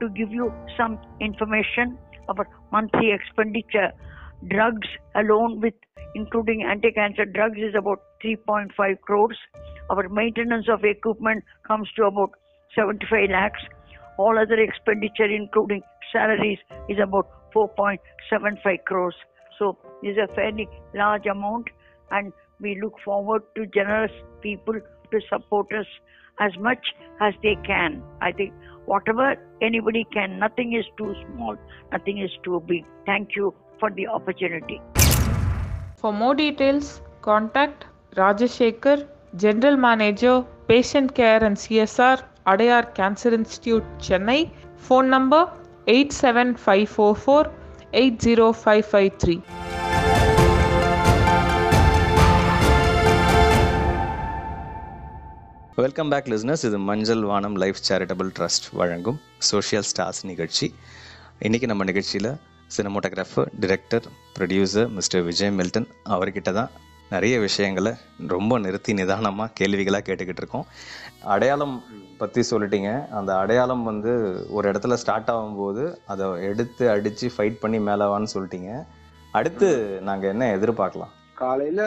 To give you some information about monthly expenditure, drugs alone with including anti-cancer drugs is about 3.5 crores. Our maintenance of equipment comes to about 75 lakhs. All other expenditure including salaries is about 4.75 crores. So it's a fairly large amount and we look forward to generous people to support us as much as they can. I think whatever anybody can, nothing is too small, nothing is too big. Thank you for the opportunity. For more details, contact Rajashekar, General Manager, Patient Care and CSR, Adayar Cancer Institute, Chennai. Phone number 87544 80553. Welcome back listeners இது Manjal Vaanam life charitable trust வழங்கும் சோஷியல் ஸ்டார்ஸ் நிகழ்ச்சி இன்றைக்கி நம்ம நிகழ்ச்சியில் cinematographer director producer mister Vijay Milton அவர்கிட்ட தான் நிறைய விஷயங்களை ரொம்ப நிறுத்தி நிதானமாக கேள்விகளாக கேட்டுக்கிட்டு இருக்கோம். அடையாளம் பற்றி சொல்லிட்டீங்க. அந்த அடையாளம் வந்து ஒரு இடத்துல ஸ்டார்ட் ஆகும்போது அதை எடுத்து அடித்து ஃபைட் பண்ணி மேலவான்னு சொல்லிட்டீங்க. அடுத்து நாங்கள் என்ன எதிர்பார்க்கலாம்? காலையில்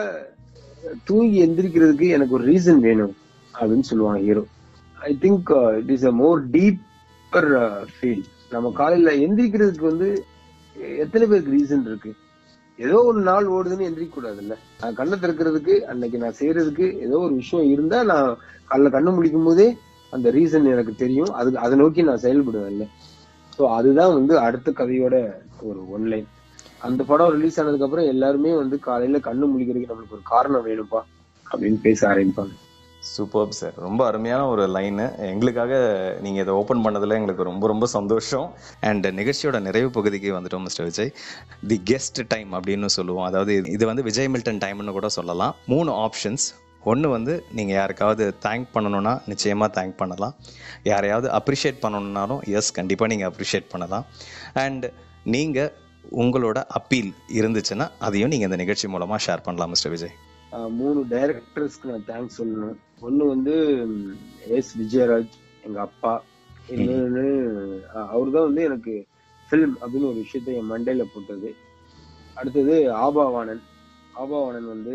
தூங்கி எந்திரிக்கிறதுக்கு எனக்கு ஒரு ரீசன் வேணும் அப்படின்னு சொல்லுவாங்க hero I think it is a more deeper feel நம்ம காலையில் எந்திரிக்கிறதுக்கு வந்து எத்தனை பேருக்கு ரீசன் இருக்கு? ஏதோ ஒரு நாள் ஓடுதுன்னு எந்திரிக்க கூடாதுல்ல நான் கண்ணை திறக்கிறதுக்கு அன்னைக்கு நான் செய்யறதுக்கு ஏதோ ஒரு விஷயம் இருந்தா நான் காலைல கண்ணு முடிக்கும் போதே அந்த ரீசன் எனக்கு தெரியும். அது அதை நோக்கி நான் செயல்படுவேன்ல. ஸோ அதுதான் வந்து அடுத்த கதையோட ஒரு ஒன்லைன் அந்த படம் ரிலீஸ் ஆனதுக்கு அப்புறம் எல்லாருமே வந்து காலையில கண்ணு முழிக்கிறதுக்கு நம்மளுக்கு ஒரு காரணம் வேணும்ப்பா அப்படின்னு பேச ஆரம்பிப்பாங்க. சூப்பர் சார் ரொம்ப அருமையான ஒரு லைனு எங்களுக்காக நீங்கள் இதை ஓப்பன் பண்ணதில் எங்களுக்கு ரொம்ப ரொம்ப சந்தோஷம். அண்ட் நிகழ்ச்சியோட நிறைவு பகுதிக்கு வந்துட்டோம் mister Vijay. The guest time அப்படின்னு சொல்லுவோம். அதாவது இது வந்து விஜய் மில்டன் டைம்னு கூட சொல்லலாம். மூணு ஆப்ஷன்ஸ் ஒன்று வந்து நீங்கள் யாருக்காவது தேங்க் பண்ணணுன்னா நிச்சயமாக தேங்க் பண்ணலாம். யாரையாவது அப்ரிஷியேட் பண்ணணுன்னாலும் எஸ் கண்டிப்பாக நீங்கள் அப்ரிஷியேட் பண்ணலாம். அண்ட் நீங்கள் உங்களோட அப்பீல் இருந்துச்சுன்னா அதையும் நீங்கள் இந்த நிகழ்ச்சி மூலமாக ஷேர் பண்ணலாம் மிஸ்டர் விஜய். மூணு டைரக்டர்ஸ்க்கு நான் தேங்க்ஸ் சொல்லணும். ஒன்று வந்து எஸ். விஜயராஜ் எங்கள் அப்பா. இன்னொன்று அவர் தான் வந்து எனக்கு ஃபில்ம் அப்படின்னு ஒரு விஷயத்த என் மண்டையில் போட்டது. அடுத்தது ஆபாவானன் ஆபாவானன் வந்து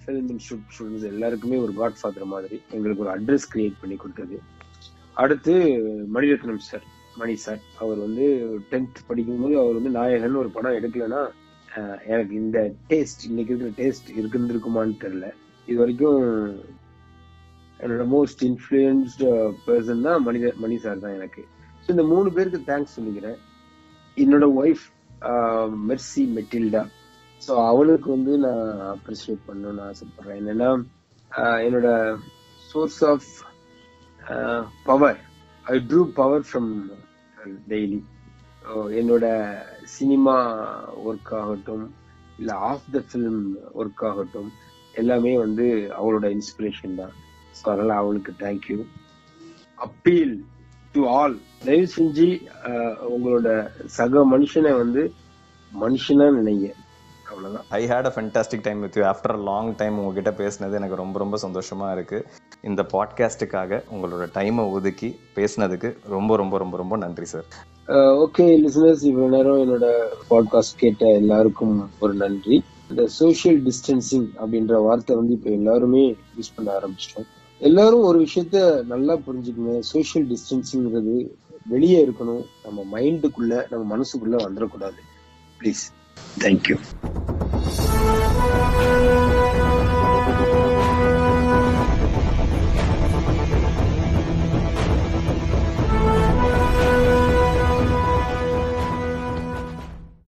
ஃபிலிம் இன்ஸ்டியூட் ஸ்டூடெண்ட்ஸ் எல்லாருக்குமே ஒரு காட் ஃபாதர் மாதிரி. எங்களுக்கு ஒரு அட்ரஸ் கிரியேட் பண்ணி கொடுத்தது. அடுத்து மணிரத்னம் சார் மணி சார் அவர் வந்து டென்த் படிக்கும்போது அவர் வந்து நாயகன் ஒரு படம் எடுக்கலைன்னா எனக்கு இந்த டேஸ்ட் இன்னைக்கு இருக்கிற டேஸ்ட் இருந்திருக்குமான்னு தெரியல. இது வரைக்கும் என்னோட மோஸ்ட் இன்ஃபுளுன்ஸ்டு பர்சன் தான் மணி மணி சார் தான் எனக்கு. ஸோ இந்த மூணு பேருக்கு தேங்க்ஸ் சொல்லிக்கிறேன். என்னோட ஒய்ஃப் மெர்சி மெட்டில்டா ஸோ அவளுக்கு வந்து நான் அப்ரிசியேட் பண்ணணும்னு ஆசைப்படுறேன். என்னன்னா uh, என்னோட source of power I drew power from daily என்னோட சினிமா ஒர்க் ஆகட்டும் இல்லை ஆஃப் த ஃபிலிம் ஒர்க் ஆகட்டும் எல்லாமே வந்து அவளோட இன்ஸ்பிரேஷன் தான். ஸோ அதனால அவளுக்கு தேங்க்யூ அப்பீல் டு ஆல் தயவு செஞ்சு உங்களோட சக மனுஷனை வந்து மனுஷனா நினைங்க. அவ்வளவுதான். I had a fantastic time with you after long time உங்ககிட்ட பேசினது எனக்கு ரொம்ப ரொம்ப சந்தோஷமா இருக்கு. இந்த பாட்காஸ்ட்டுக்காக உங்களோட டைமை ஒதுக்கி பேசினதுக்கு ரொம்ப ரொம்ப ரொம்ப ரொம்ப நன்றி சார் ஓகே லிசனர்ஸ் இவ்வளவு நேரம் என்னோட பாட்காஸ்ட் கேட்ட எல்லாருக்கும் ஒரு நன்றி. இந்த சோஷியல் டிஸ்டன்சிங் அப்படின்ற வார்த்தை வந்து இப்ப எல்லாருமே யூஸ் பண்ண ஆரம்பிச்சிட்டோம். எல்லாரும் ஒரு விஷயத்த நல்லா புரிஞ்சுக்கணும். சோஷியல் டிஸ்டன்ஸுங்கிறது வெளியே இருக்கணும். நம்ம மைண்டுக்குள்ள நம்ம மனசுக்குள்ள வந்துடக்கூடாது. Please thank you